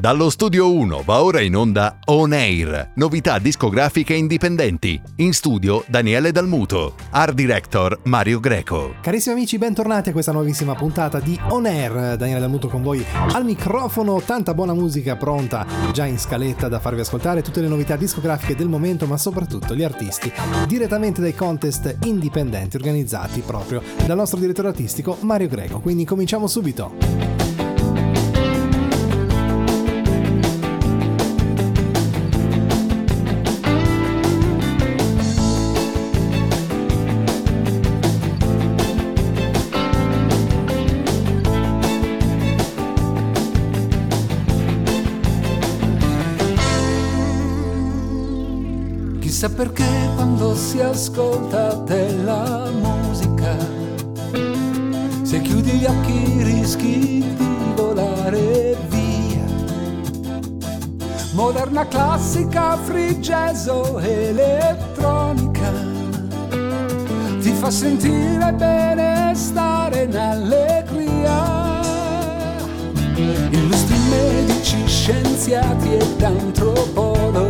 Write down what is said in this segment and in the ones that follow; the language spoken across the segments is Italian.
Dallo studio 1 va ora in onda On Air, novità discografiche indipendenti. In studio Daniele Dalmuto, art director Mario Greco. Carissimi amici, bentornati a questa nuovissima puntata di On Air. Daniele Dalmuto con voi al microfono, tanta buona musica pronta già in scaletta da farvi ascoltare, tutte le novità discografiche del momento, ma soprattutto gli artisti direttamente dai contest indipendenti organizzati proprio dal nostro direttore artistico Mario Greco. Quindi cominciamo subito. Chissà perché quando si ascolta della musica, se chiudi gli occhi rischi di volare via. Moderna classica, free jazz o elettronica, ti fa sentire bene stare in allegria. Illustri medici, scienziati ed antropologi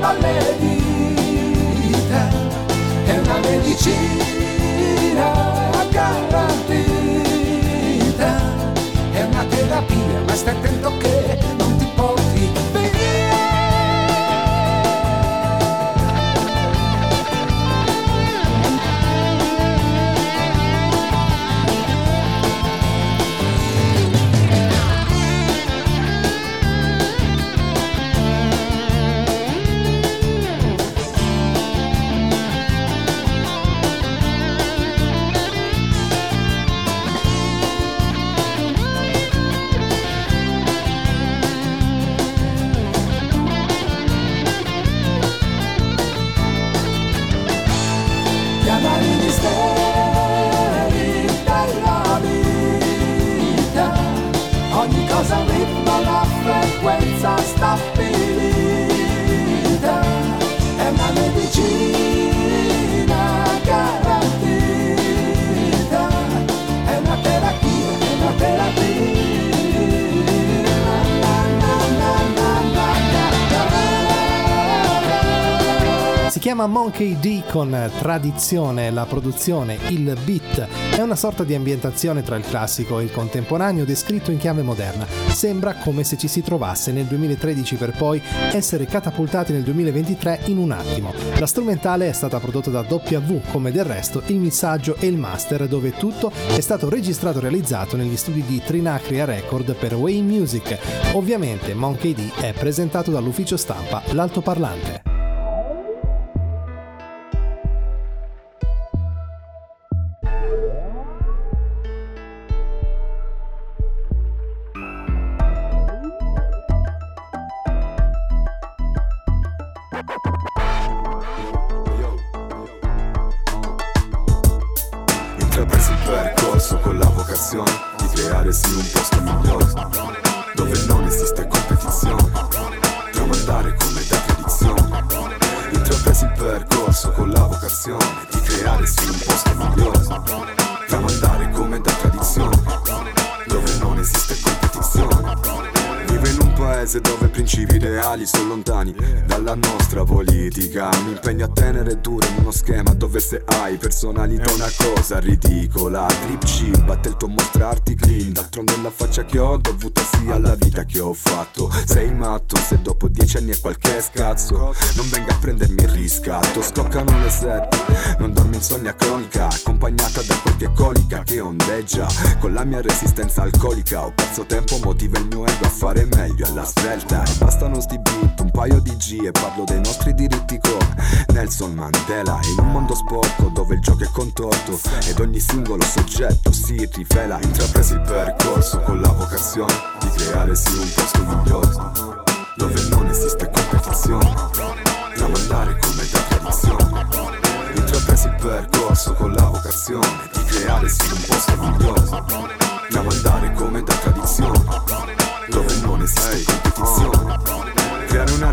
dalle dita, è una medicina chiama Monkey D con tradizione, la produzione, il beat. È una sorta di ambientazione tra il classico e il contemporaneo descritto in chiave moderna. Sembra come se ci si trovasse nel 2013 per poi essere catapultati nel 2023 in un attimo. La strumentale è stata prodotta da W, come del resto il missaggio e il master, dove tutto è stato registrato e realizzato negli studi di Trinacria Record per Wayne Music. Ovviamente Monkey D è presentato dall'ufficio stampa L'Altoparlante. Lontani dalla nostra politica. Mi impegno a tenere duro in uno schema se hai personalità una cosa ridicola. Trip C, batte il tuo mostrarti clean. D'altronde la faccia che ho dovuta sia alla vita che ho fatto. Sei matto se dopo dieci anni è qualche scazzo. Non venga a prendermi il riscatto. Scoccano le sette, non dormo insonnia cronica. Accompagnata da qualche colica che ondeggia. Con la mia resistenza alcolica Ho perso tempo, motiva il mio ego a fare meglio alla svelta. E bastano sti beat, un paio di G E parlo dei nostri diritti come Nelson Mandela. In un mondo sporco dove il gioco è contorto Ed ogni singolo soggetto si rivela Intrapresi il percorso con la vocazione Di creare sì un posto migliore Dove non esiste competizione Tramandare come da tradizione. Intrapresi il percorso con la vocazione Di creare sì un posto migliore Tramandare come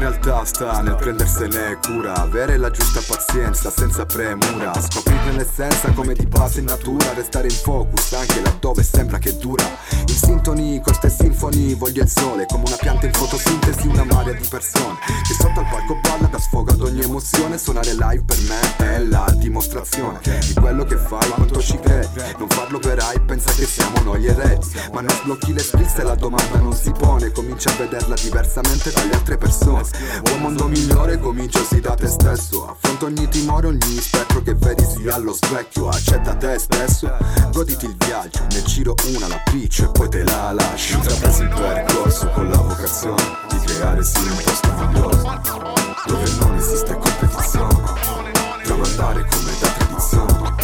realtà sta nel prendersene cura Avere la giusta pazienza senza premura Scoprire l'essenza come di base in natura Restare in focus anche laddove sembra che dura. In sintonia con ste sinfoni Voglio il sole come una pianta in fotosintesi Una marea di persone Che sotto al palco balla da sfogo ad ogni emozione Suonare live per me è la dimostrazione Di quello che fai quanto ci credi Non farlo per hype pensa che siamo noi eredi Ma non sblocchi le skill se la domanda non si pone Comincia a vederla diversamente dalle altre persone Un mondo migliore comincia sì da te stesso. Affronta ogni timore, ogni spettro che vedi sia allo specchio. Accetta te stesso, goditi il viaggio. Ne giro una, la piccio e poi te la lascio. Intrapresi il percorso con la vocazione Di creare sì un posto migliore Dove non esiste competizione. Tramandare come da tradizione.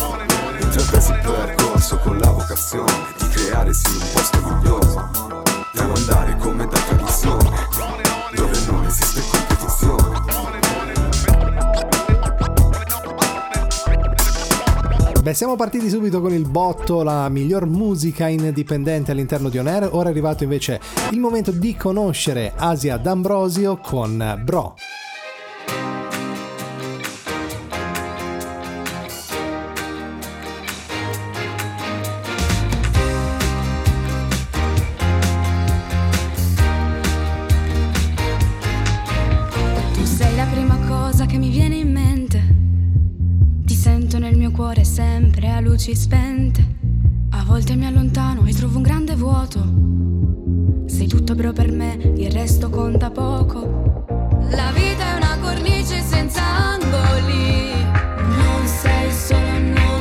Intrapresi il percorso con la vocazione Di creare sì un posto migliore. Tramandare come da tradizione Beh, siamo partiti subito con il botto, la miglior musica indipendente all'interno di On Air. Ora è arrivato invece il momento di conoscere Asia D'Ambrosio con Bro. Luci spente. A volte mi allontano e trovo un grande vuoto. Sei tutto bro per me, il resto conta poco. La vita è una cornice senza angoli. Non sei solo non,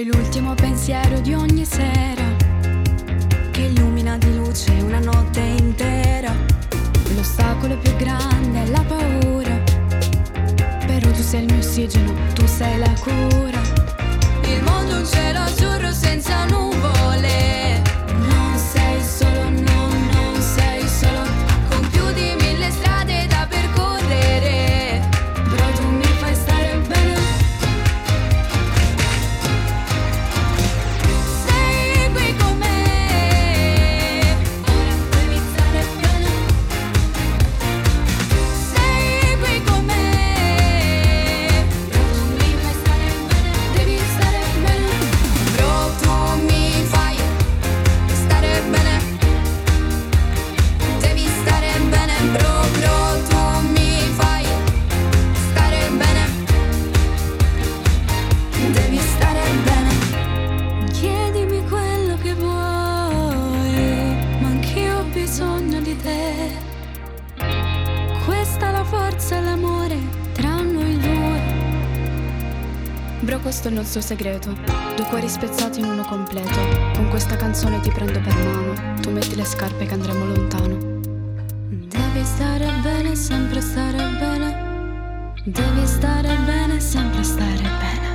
Sei l'ultimo pensiero di ogni sera che illumina di luce una notte intera. L'ostacolo più grande è la paura, però tu sei il mio ossigeno, tu sei la cura. Il mondo è un cielo azzurro nostro segreto. Due cuori spezzati in uno completo. Con questa canzone ti prendo per mano. Tu metti le scarpe che andremo lontano. Devi stare bene, sempre stare bene. Devi stare bene, sempre stare bene.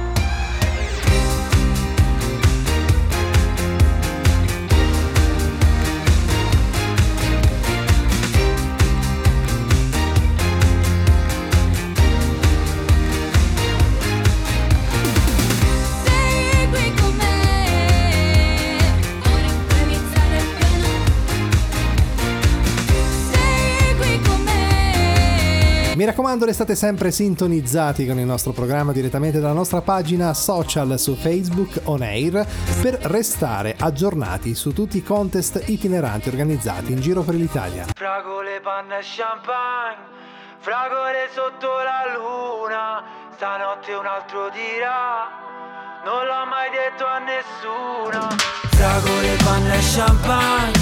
Raccomando, restate sempre sintonizzati con il nostro programma direttamente dalla nostra pagina social su Facebook On Air per restare aggiornati su tutti i contest itineranti organizzati in giro per l'Italia. Fragole, panna e champagne, fragole sotto la luna, stanotte un altro dirà, non l'ho mai detto a nessuno. Fragole, panna e champagne,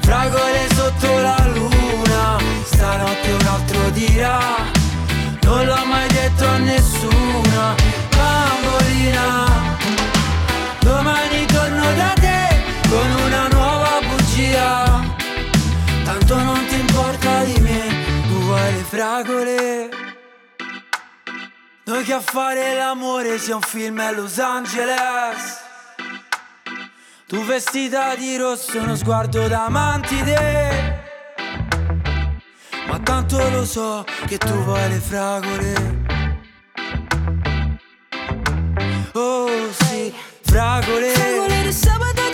fragole sotto la luna, stanotte un altro dirà, non l'ho mai detto a nessuno. Bambolina, domani torno da te con una nuova bugia. Tanto non ti importa di me, tu vuoi le fragole. Noi che a fare l'amore sia un film a Los Angeles. Tu vestita di rosso, uno sguardo da mantide. Tanto lo so che tu vuoi le fragole. Oh sì, fragole. Fragole di sabato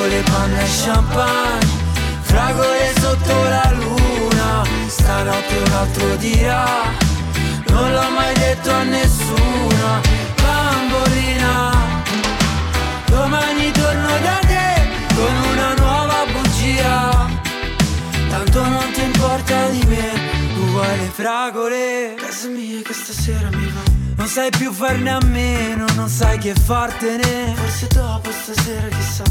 Fragole, panna e champagne, fragole sotto la luna, stanotte un altro dirà, non l'ho mai detto a nessuno, bambolina, domani torno da te con una nuova bugia, tanto non ti importa di me, tu vuoi le fragole, casa mia che stasera mi va. Non sai più farne a meno, non sai che fartene. Forse dopo stasera chissà.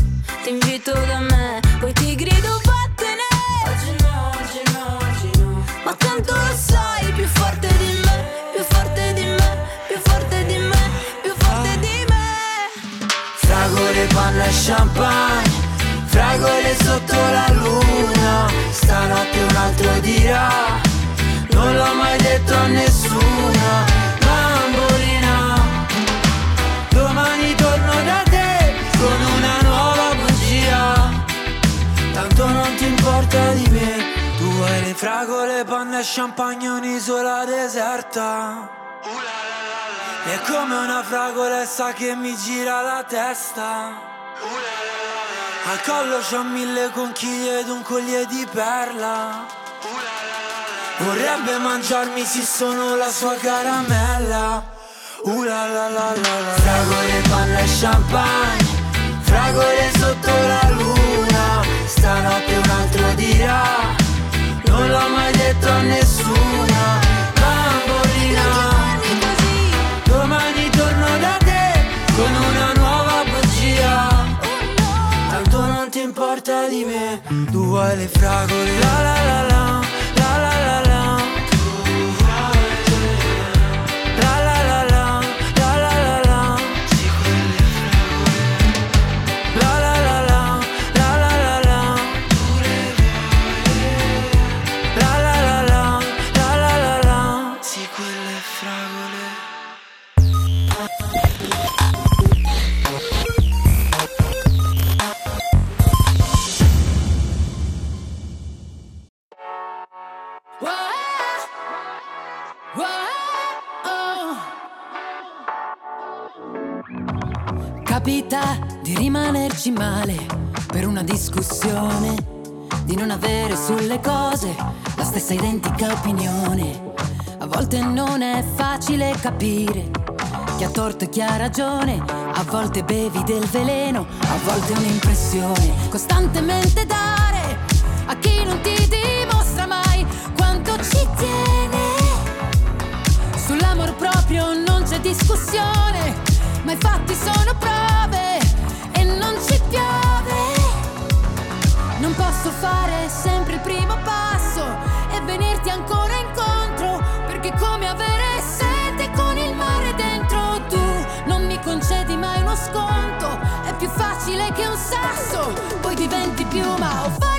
Ti invito da me Poi ti grido vattene! Oggi no, oggi no, oggi no. Ma tanto lo sai Più forte di me Più forte di me Più forte di me Più forte di me. Fragole, panna e champagne Fragole sotto la luna. Stanotte un altro dirà Non l'ho mai detto a nessuno fragole, panna e champagne Un'isola deserta. È come una fragolessa che mi gira la testa. Al collo c'ho mille conchiglie ed un collier di perla. Vorrebbe mangiarmi se sono la sua caramella. Uh la la la la Fragole, panna e champagne Fragole sotto la luna. Stanotte un altro dirà Non l'ho mai detto a nessuno Bambolina Domani torno da te con una nuova bugia. Tanto non ti importa di me Tu vuoi le fragole La la la la Capita di rimanerci male per una discussione, di non avere sulle cose la stessa identica opinione. A volte non è facile capire chi ha torto e chi ha ragione, a volte bevi del veleno, a volte un'impressione. Costantemente dare a chi non ti dimostra mai quanto ci tiene. Sull'amor proprio non c'è discussione, ma i fatti sono prove e non ci piove. Non posso fare sempre il primo passo venirti ancora incontro, perché come avere sete con il mare dentro tu non mi concedi mai uno sconto, è più facile che un sasso, poi diventi piuma o fare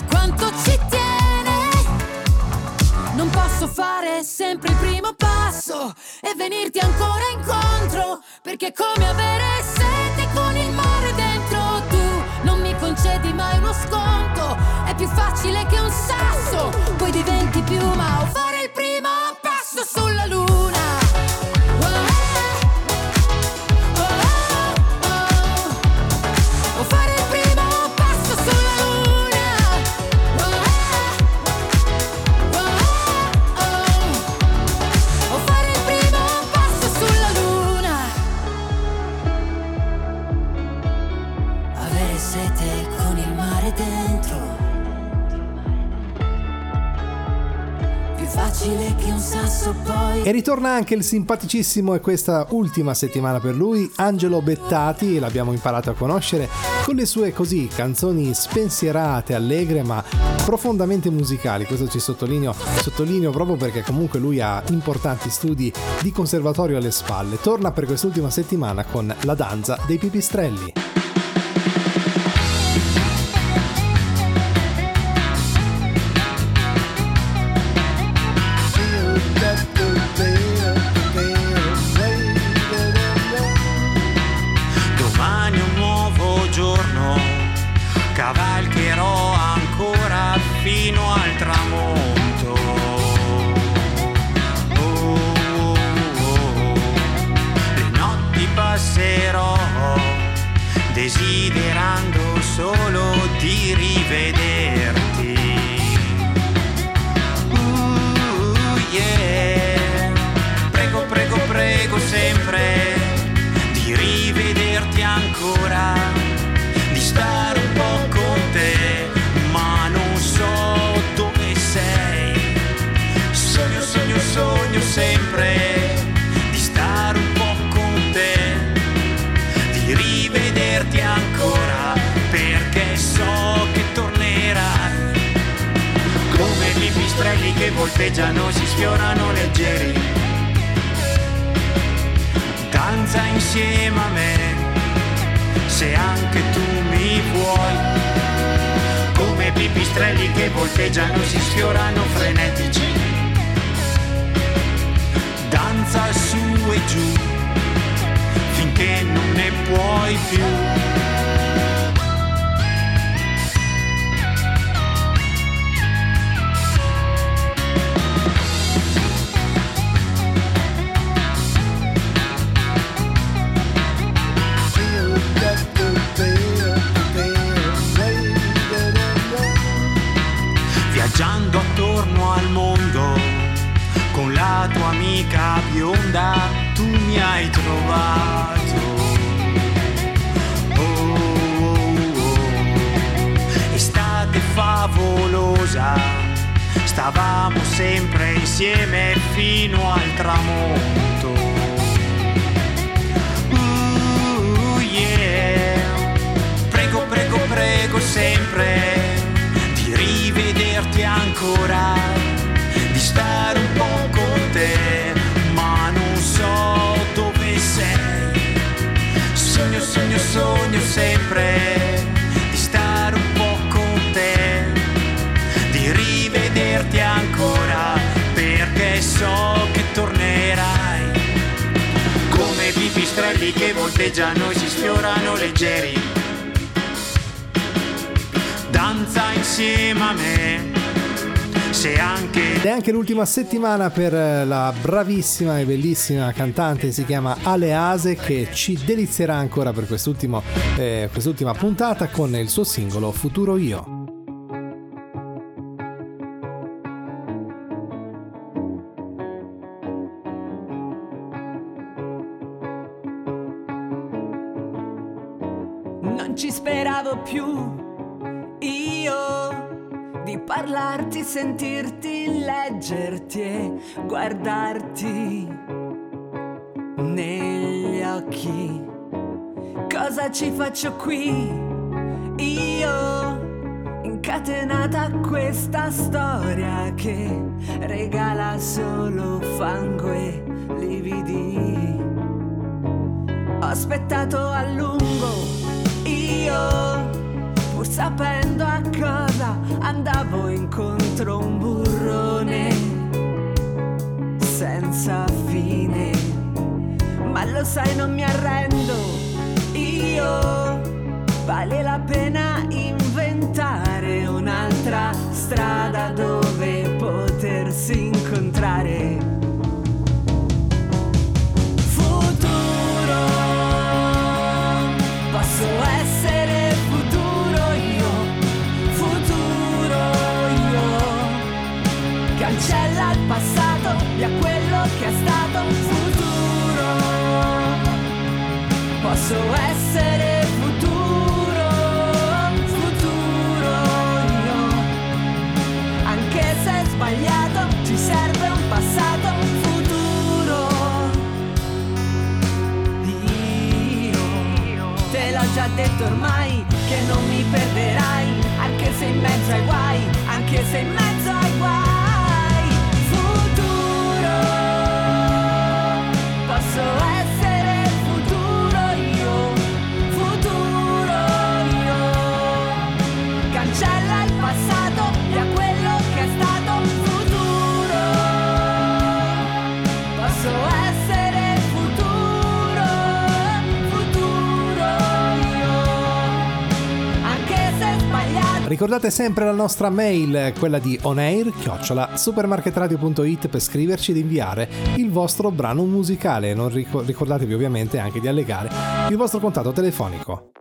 fare sempre il primo passo e venirti ancora incontro, perché è come avere sete con il mare dentro tu. Non mi concedi mai uno sconto, è più facile che un sasso, poi diventi piuma o fare E ritorna anche il simpaticissimo e questa ultima settimana per lui, Angelo Bettati, l'abbiamo imparato a conoscere con le sue così canzoni spensierate, allegre ma profondamente musicali. Questo ci sottolineo, sottolineo proprio perché comunque lui ha importanti studi di conservatorio alle spalle. Torna per quest'ultima settimana con La danza dei pipistrelli. Passerò desiderando solo di rivederti. Uh, yeah. Prego, prego, prego sempre di rivederti ancora, di stare un po' con te, ma non so dove sei. Sogno, sogno, sogno sempre pipistrelli che volteggiano, si sfiorano leggeri danza insieme a me, se anche tu mi vuoi. Come pipistrelli che volteggiano, si sfiorano frenetici. Danza su e giù, finché non ne puoi più. Bionda, tu mi hai trovato. Oh, oh, oh. Estate favolosa, stavamo sempre insieme fino al tramonto. Uh, yeah. Prego, prego, prego sempre di rivederti ancora, di stare Sogno, sogno sempre di stare un po' con te, di rivederti ancora, perché so che tornerai. Come pipistrelli che volteggiano e si sfiorano leggeri danza insieme a me, forse anche... Ed è anche l'ultima settimana per eh, la bravissima e bellissima cantante, si chiama Alease, che ci delizierà ancora per eh, quest'ultima puntata con il suo singolo Futuro Io. Non ci speravo più parlarti, sentirti, leggerti e guardarti negli occhi. Cosa ci faccio qui? Io incatenata a questa storia che regala solo fango e lividi. Ho aspettato a lungo io, pur sapendo andavo incontro un burrone senza fine. Ma lo sai, non mi arrendo, io vale la pena inventare un'altra strada dove potersi incontrare. Già detto ormai che non mi perderai, anche se in mezzo ai guai, anche se in mezzo Ricordate sempre la nostra mail, quella di onair, chiocciola, supermarketradio.it per scriverci ed inviare il vostro brano musicale. Non ricordatevi ovviamente anche di allegare il vostro contatto telefonico.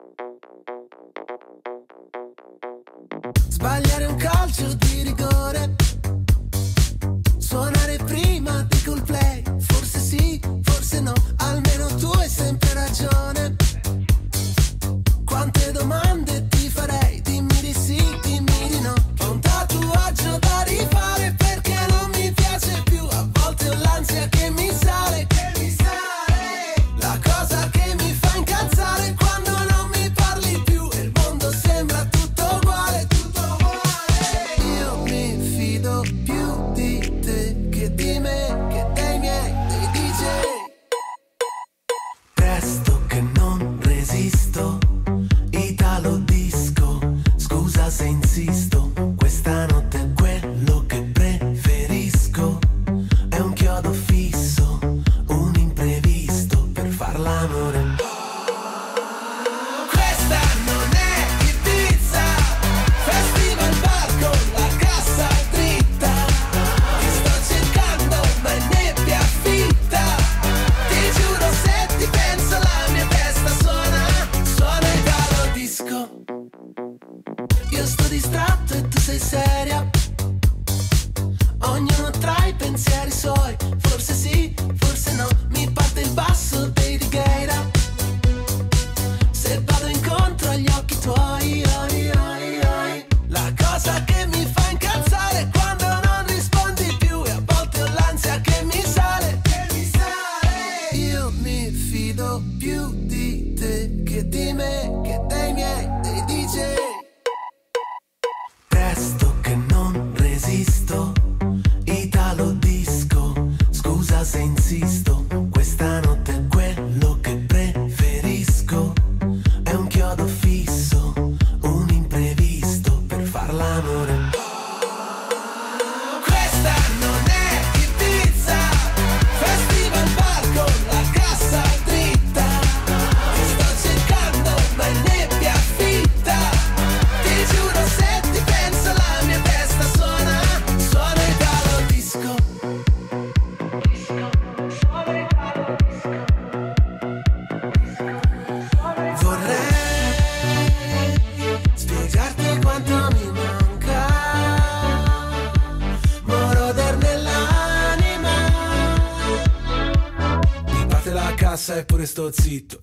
Zitto,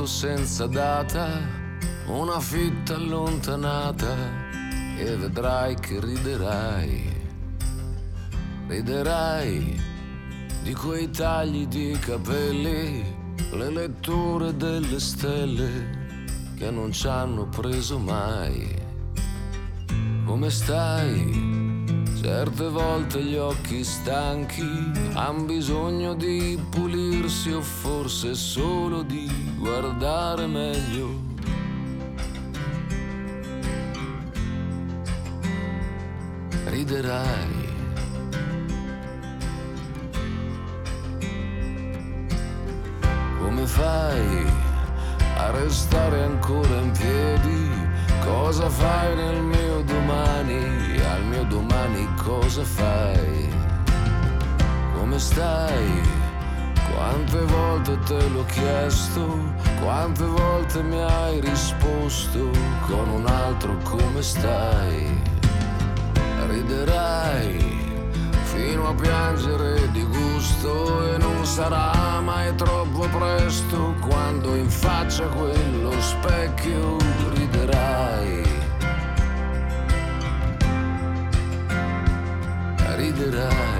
foto senza data, una fitta allontanata e vedrai che riderai. Riderai di quei tagli di capelli, le letture delle stelle che non ci hanno preso mai. Come stai? Certe volte gli occhi stanchi han bisogno di pulirsi o forse solo di guardare meglio. Riderai. Come fai a restare ancora in piedi? Cosa fai nel mio domani? Al mio domani cosa fai? Come stai? Quante volte te l'ho chiesto? Quante volte mi hai risposto? Con un altro come stai? Riderai fino a piangere di gusto e non sarà mai troppo presto quando in faccia quello specchio riderai. Riderai. Ti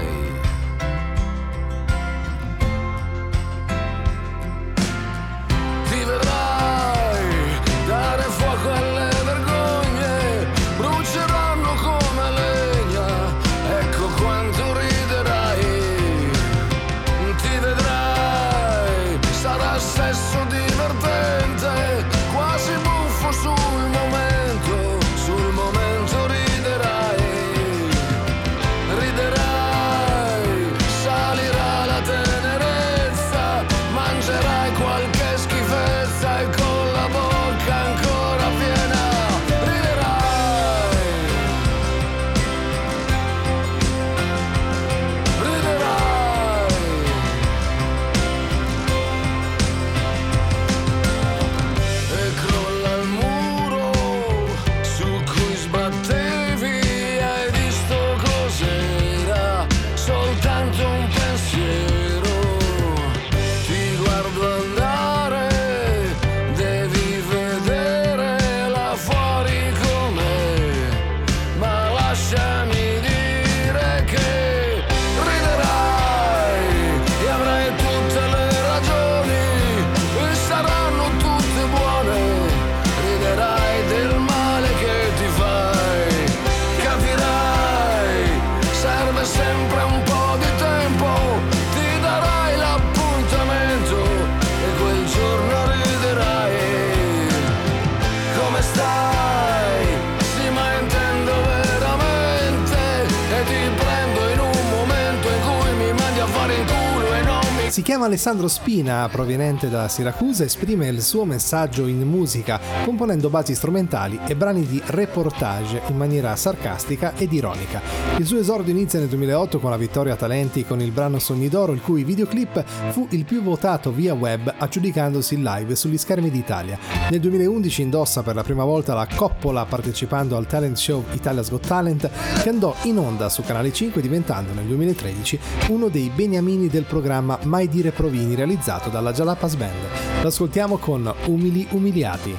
chiama Alessandro Spina, proveniente da Siracusa, esprime il suo messaggio in musica, componendo basi strumentali e brani di reportage in maniera sarcastica ed ironica. Il suo esordio inizia nel 2008 con la vittoria a Talenti con il brano Sogni d'Oro, il cui videoclip fu il più votato via web, aggiudicandosi live sugli schermi d'Italia. Nel 2011 indossa per la prima volta la coppola partecipando al talent show Italia's Got Talent, che andò in onda su Canale 5 diventando nel 2013 uno dei beniamini del programma Mai dire provini realizzato dalla Jalapas Band. L'ascoltiamo con Umili Umiliati.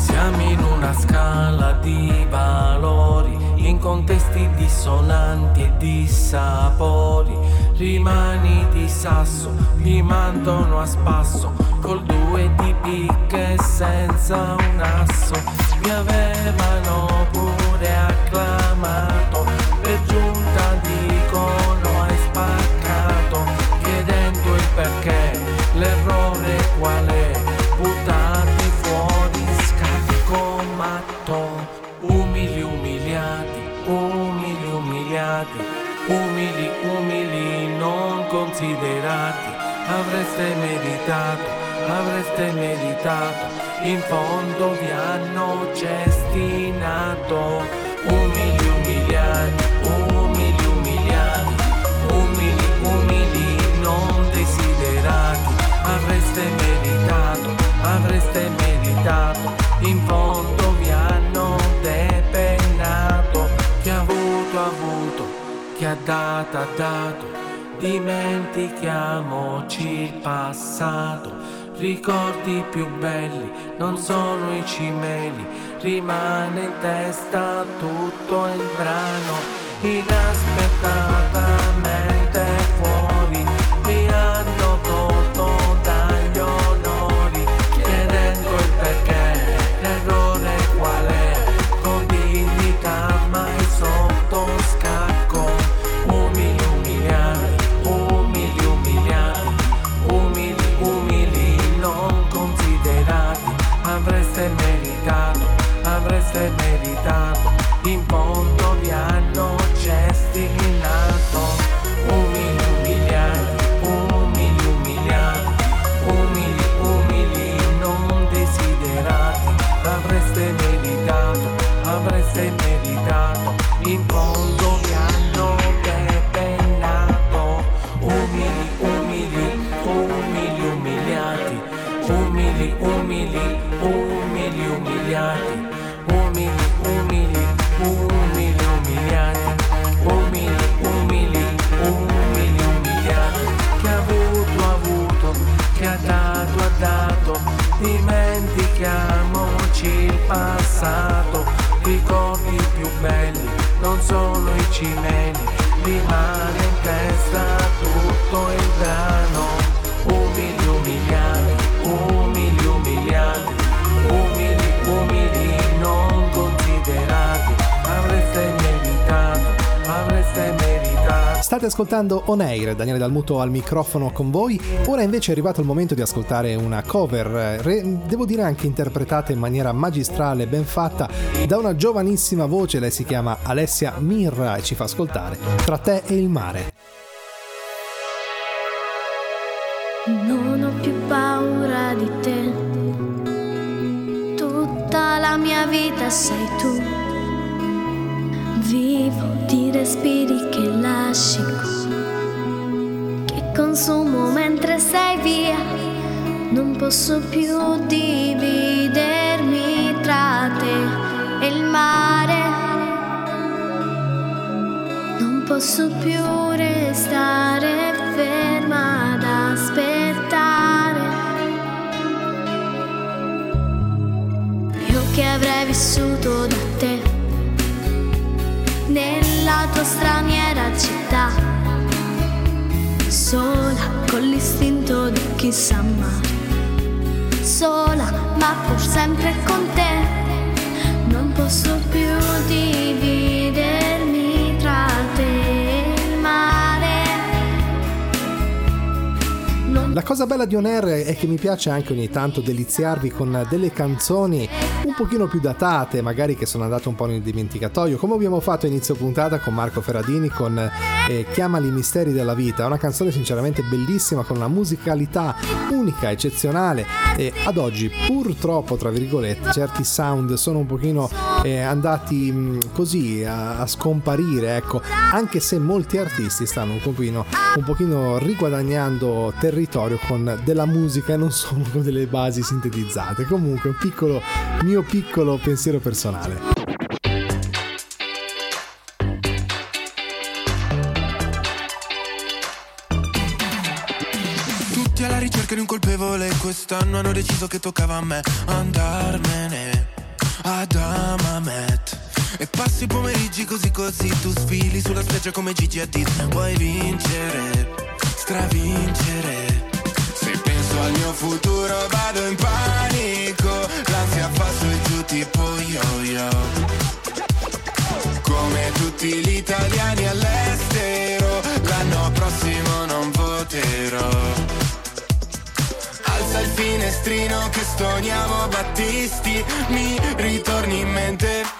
Siamo in una scala di valori in contesti dissonanti e dissapori. Rimani di sasso, ti mandano a spasso, col due di picche senza un asso. Mi avevano passato. Ricordi più belli non sono i cimeli, rimane in testa tutto il brano, inaspettatamente ascoltando On Air, Daniele Dalmuto al microfono con voi. Ora invece è arrivato il momento di ascoltare una cover, eh, devo dire anche interpretata in maniera magistrale, ben fatta, da una giovanissima voce. Lei si chiama Alessia Mirra e ci fa ascoltare Tra te e il mare. Posso più dividermi tra te e il mare. Non posso più restare ferma ad aspettare. Io che avrei vissuto da te nella tua straniera città, sola con l'istinto di chi sa amare, sola ma pur sempre con te. Non posso più dividermi tra te e il mare. La cosa bella di On Air è che mi piace anche ogni tanto deliziarvi con delle canzoni pochino più datate, magari che sono andate un po' nel dimenticatoio, come abbiamo fatto a inizio puntata con Marco Ferradini con eh, Chiamali misteri della vita, una canzone sinceramente bellissima con una musicalità unica, eccezionale e ad oggi purtroppo, tra virgolette, certi sound sono un pochino eh, andati mh, così a, a scomparire, ecco, anche se molti artisti stanno un pochino, un pochino riguadagnando territorio con della musica e non solo con delle basi sintetizzate. Comunque un piccolo mio piccolo pensiero personale. Tutti alla ricerca di un colpevole Quest'anno hanno deciso che toccava a me. Andarmene ad Amamet. E passi i pomeriggi così così Tu sfili sulla spiaggia come Gigi Hadid. Vuoi vincere, stoniamo Battisti Mi ritorni in mente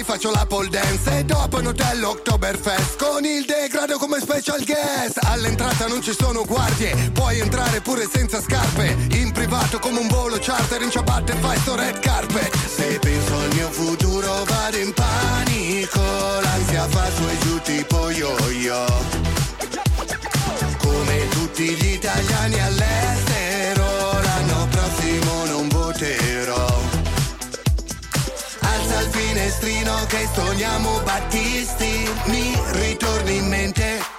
Dai faccio la pole dance. E dopo in hotel Oktoberfest Con il degrado come special guest. All'entrata non ci sono guardie Puoi entrare pure senza scarpe. In privato come un volo charter In ciabatte fai sto red carpet. Se penso al mio futuro vado in panico. L'ansia fa su e giù tipo yo-yo. Come tutti gli italiani all'estero finestrino che stoniamo Battisti. Mi ritorni in mente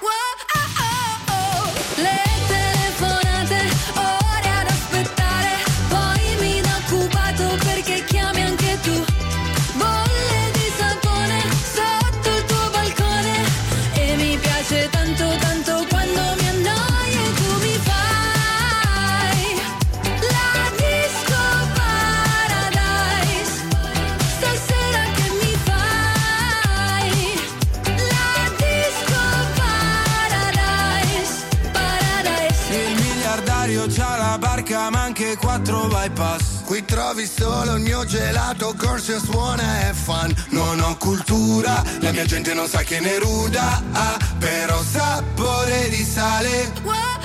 Qui trovi solo il mio gelato Corso suona e fan Non ho cultura La mia gente non sa che ne ruda ah, Però sapore di sale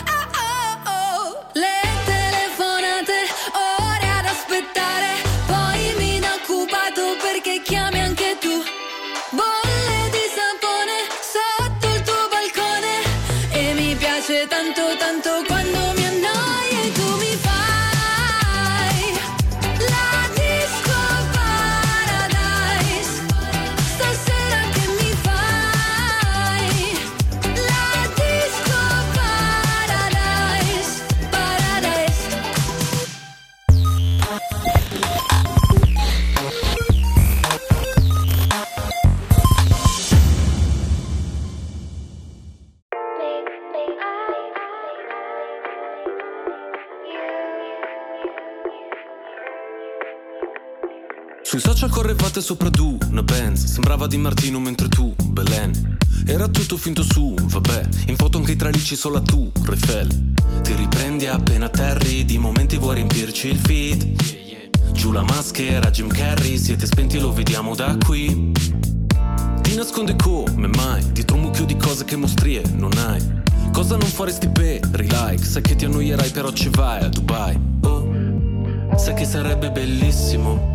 sopra tu, una Benz. Sembrava di Martino mentre tu, Belen. Era tutto finto su, vabbè. In foto anche i tralicci solo a tu, Refel Ti riprendi appena atterri Di momenti vuoi riempirci il feed. Giù la maschera, Jim Carrey Siete spenti, lo vediamo da qui. Ti nasconde come mai Dietro un mucchio di cose che mostrie non hai. Cosa non faresti per like? Sai che ti annoierai però ci vai a Dubai. Oh, sai che sarebbe bellissimo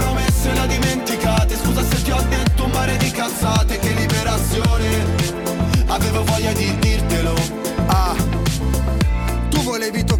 promesse ho dimenticate. Scusa se ti ho detto un mare di cazzate Che liberazione. Avevo voglia di dirtelo. Ah. Tu volevi toccare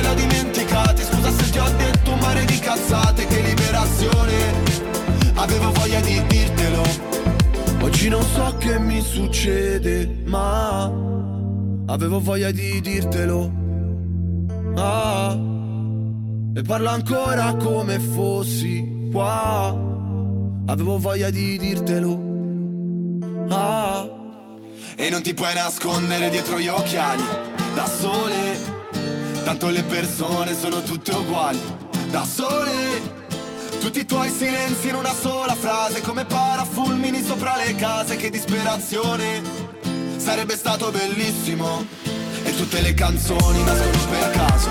le ho dimenticate. Scusa se ti ho detto un mare di cazzate Che liberazione. Avevo voglia di dirtelo. Oggi non so che mi succede Ma Avevo voglia di dirtelo. Ah E parlo ancora come fossi qua. Avevo voglia di dirtelo. Ah E non ti puoi nascondere dietro gli occhiali Da sole Tanto le persone sono tutte uguali, da sole. Tutti i tuoi silenzi in una sola frase, come parafulmini sopra le case, che disperazione. Sarebbe stato bellissimo. E tutte le canzoni nascono per caso,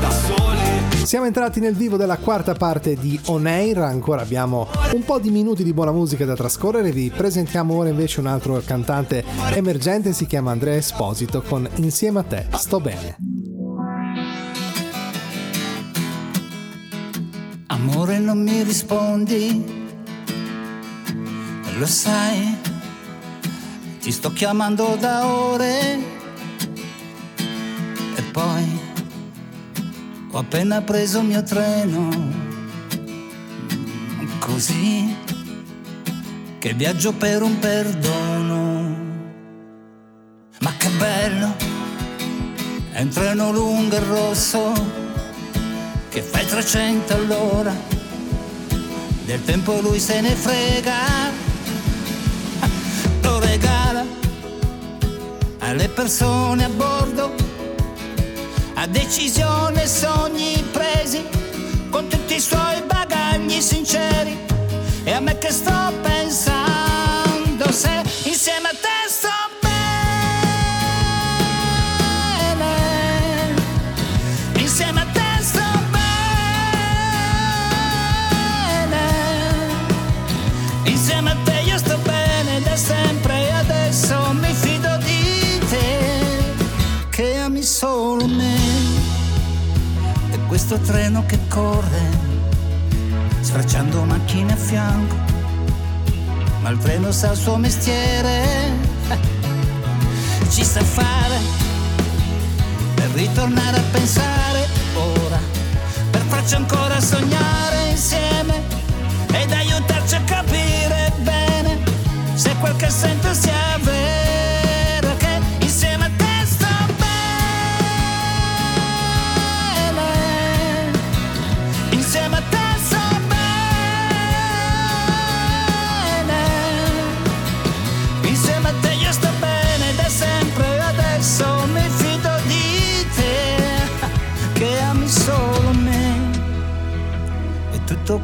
da sole. Siamo entrati nel vivo della quarta parte di On Air, ancora abbiamo un po' di minuti di buona musica da trascorrere, vi presentiamo ora invece un altro cantante emergente, si chiama Andrea Esposito con Insieme a te, sto bene. Amore non mi rispondi, lo sai, ti sto chiamando da ore. E poi ho appena preso il mio treno, così che viaggio per un perdono. Ma che bello, è un treno lungo e rosso che fai 300 all'ora, del tempo lui se ne frega, lo regala alle persone a bordo, a decisione e sogni presi, con tutti i suoi bagagli sinceri, e a me che sto pensando questo treno che corre, sfracciando macchine a fianco, ma il treno sa il suo mestiere, ci sa fare per ritornare a pensare. Ora, per farci ancora sognare insieme ed aiutarci a capire bene se quel che sento sia vero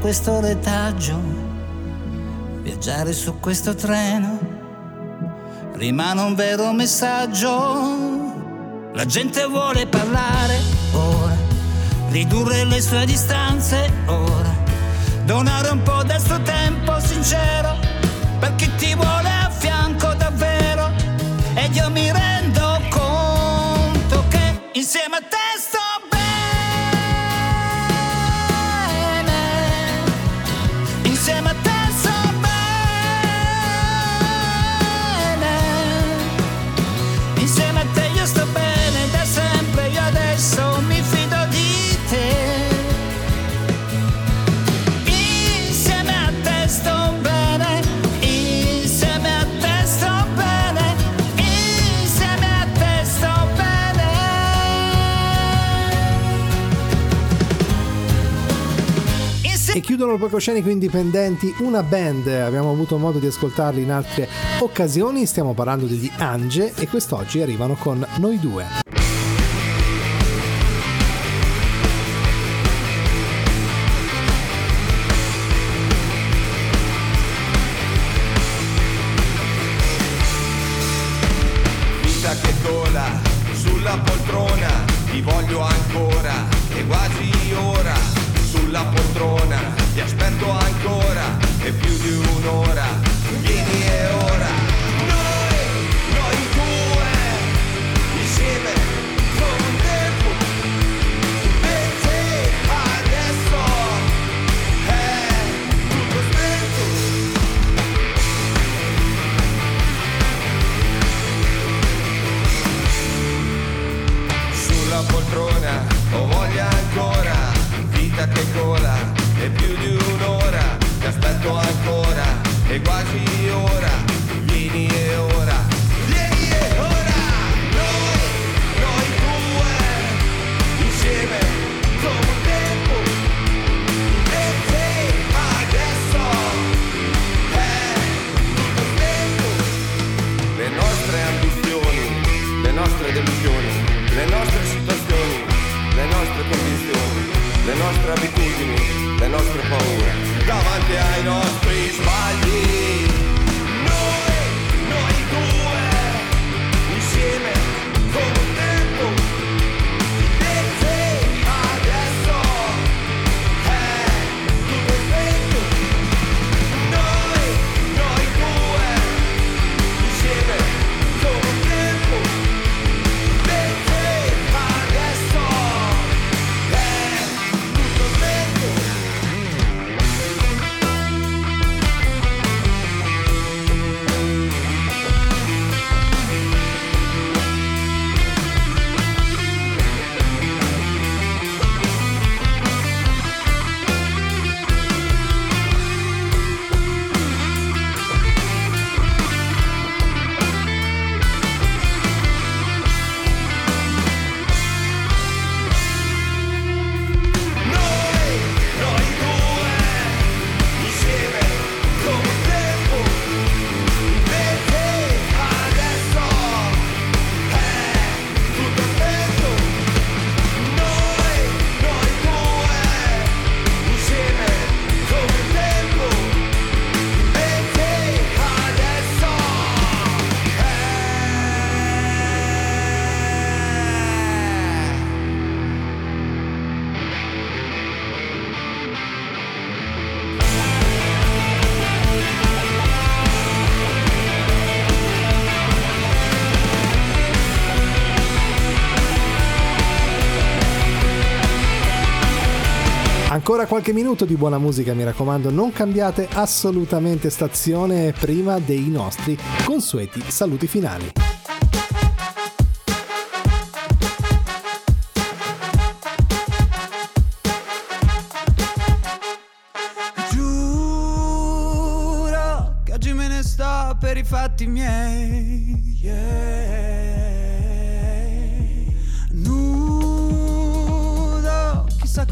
questo retaggio viaggiare su questo treno rimane un vero messaggio. La gente vuole parlare ora ridurre le sue distanze ora donare un po' del suo tempo sincero chiudono il palcoscenico indipendenti una band, abbiamo avuto modo di ascoltarli in altre occasioni, stiamo parlando degli Ange e quest'oggi arrivano con Noi Due. Ancora qualche minuto di buona musica, mi raccomando, non cambiate assolutamente stazione prima dei nostri consueti saluti finali. Giuro che oggi me ne sto per i fatti miei. Yeah.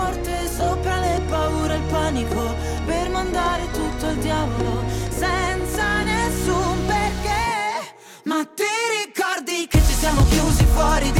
forte sopra le paure e il panico per mandare tutto al diavolo senza nessun perché. Ma ti ricordi che ci siamo chiusi fuori di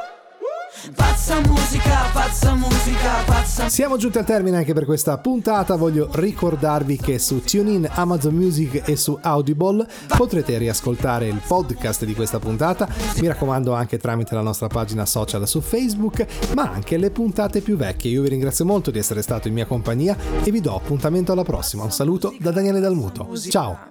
Pazza musica, pazza musica, pazza Siamo giunti al termine anche per questa puntata. Voglio ricordarvi che su TuneIn, Amazon Music e su Audible potrete riascoltare il podcast di questa puntata. Mi raccomando anche tramite la nostra pagina social su Facebook, ma anche le puntate più vecchie. Io vi ringrazio molto di essere stato in mia compagnia e vi do appuntamento alla prossima. Un saluto da Daniele Dalmuto. Ciao!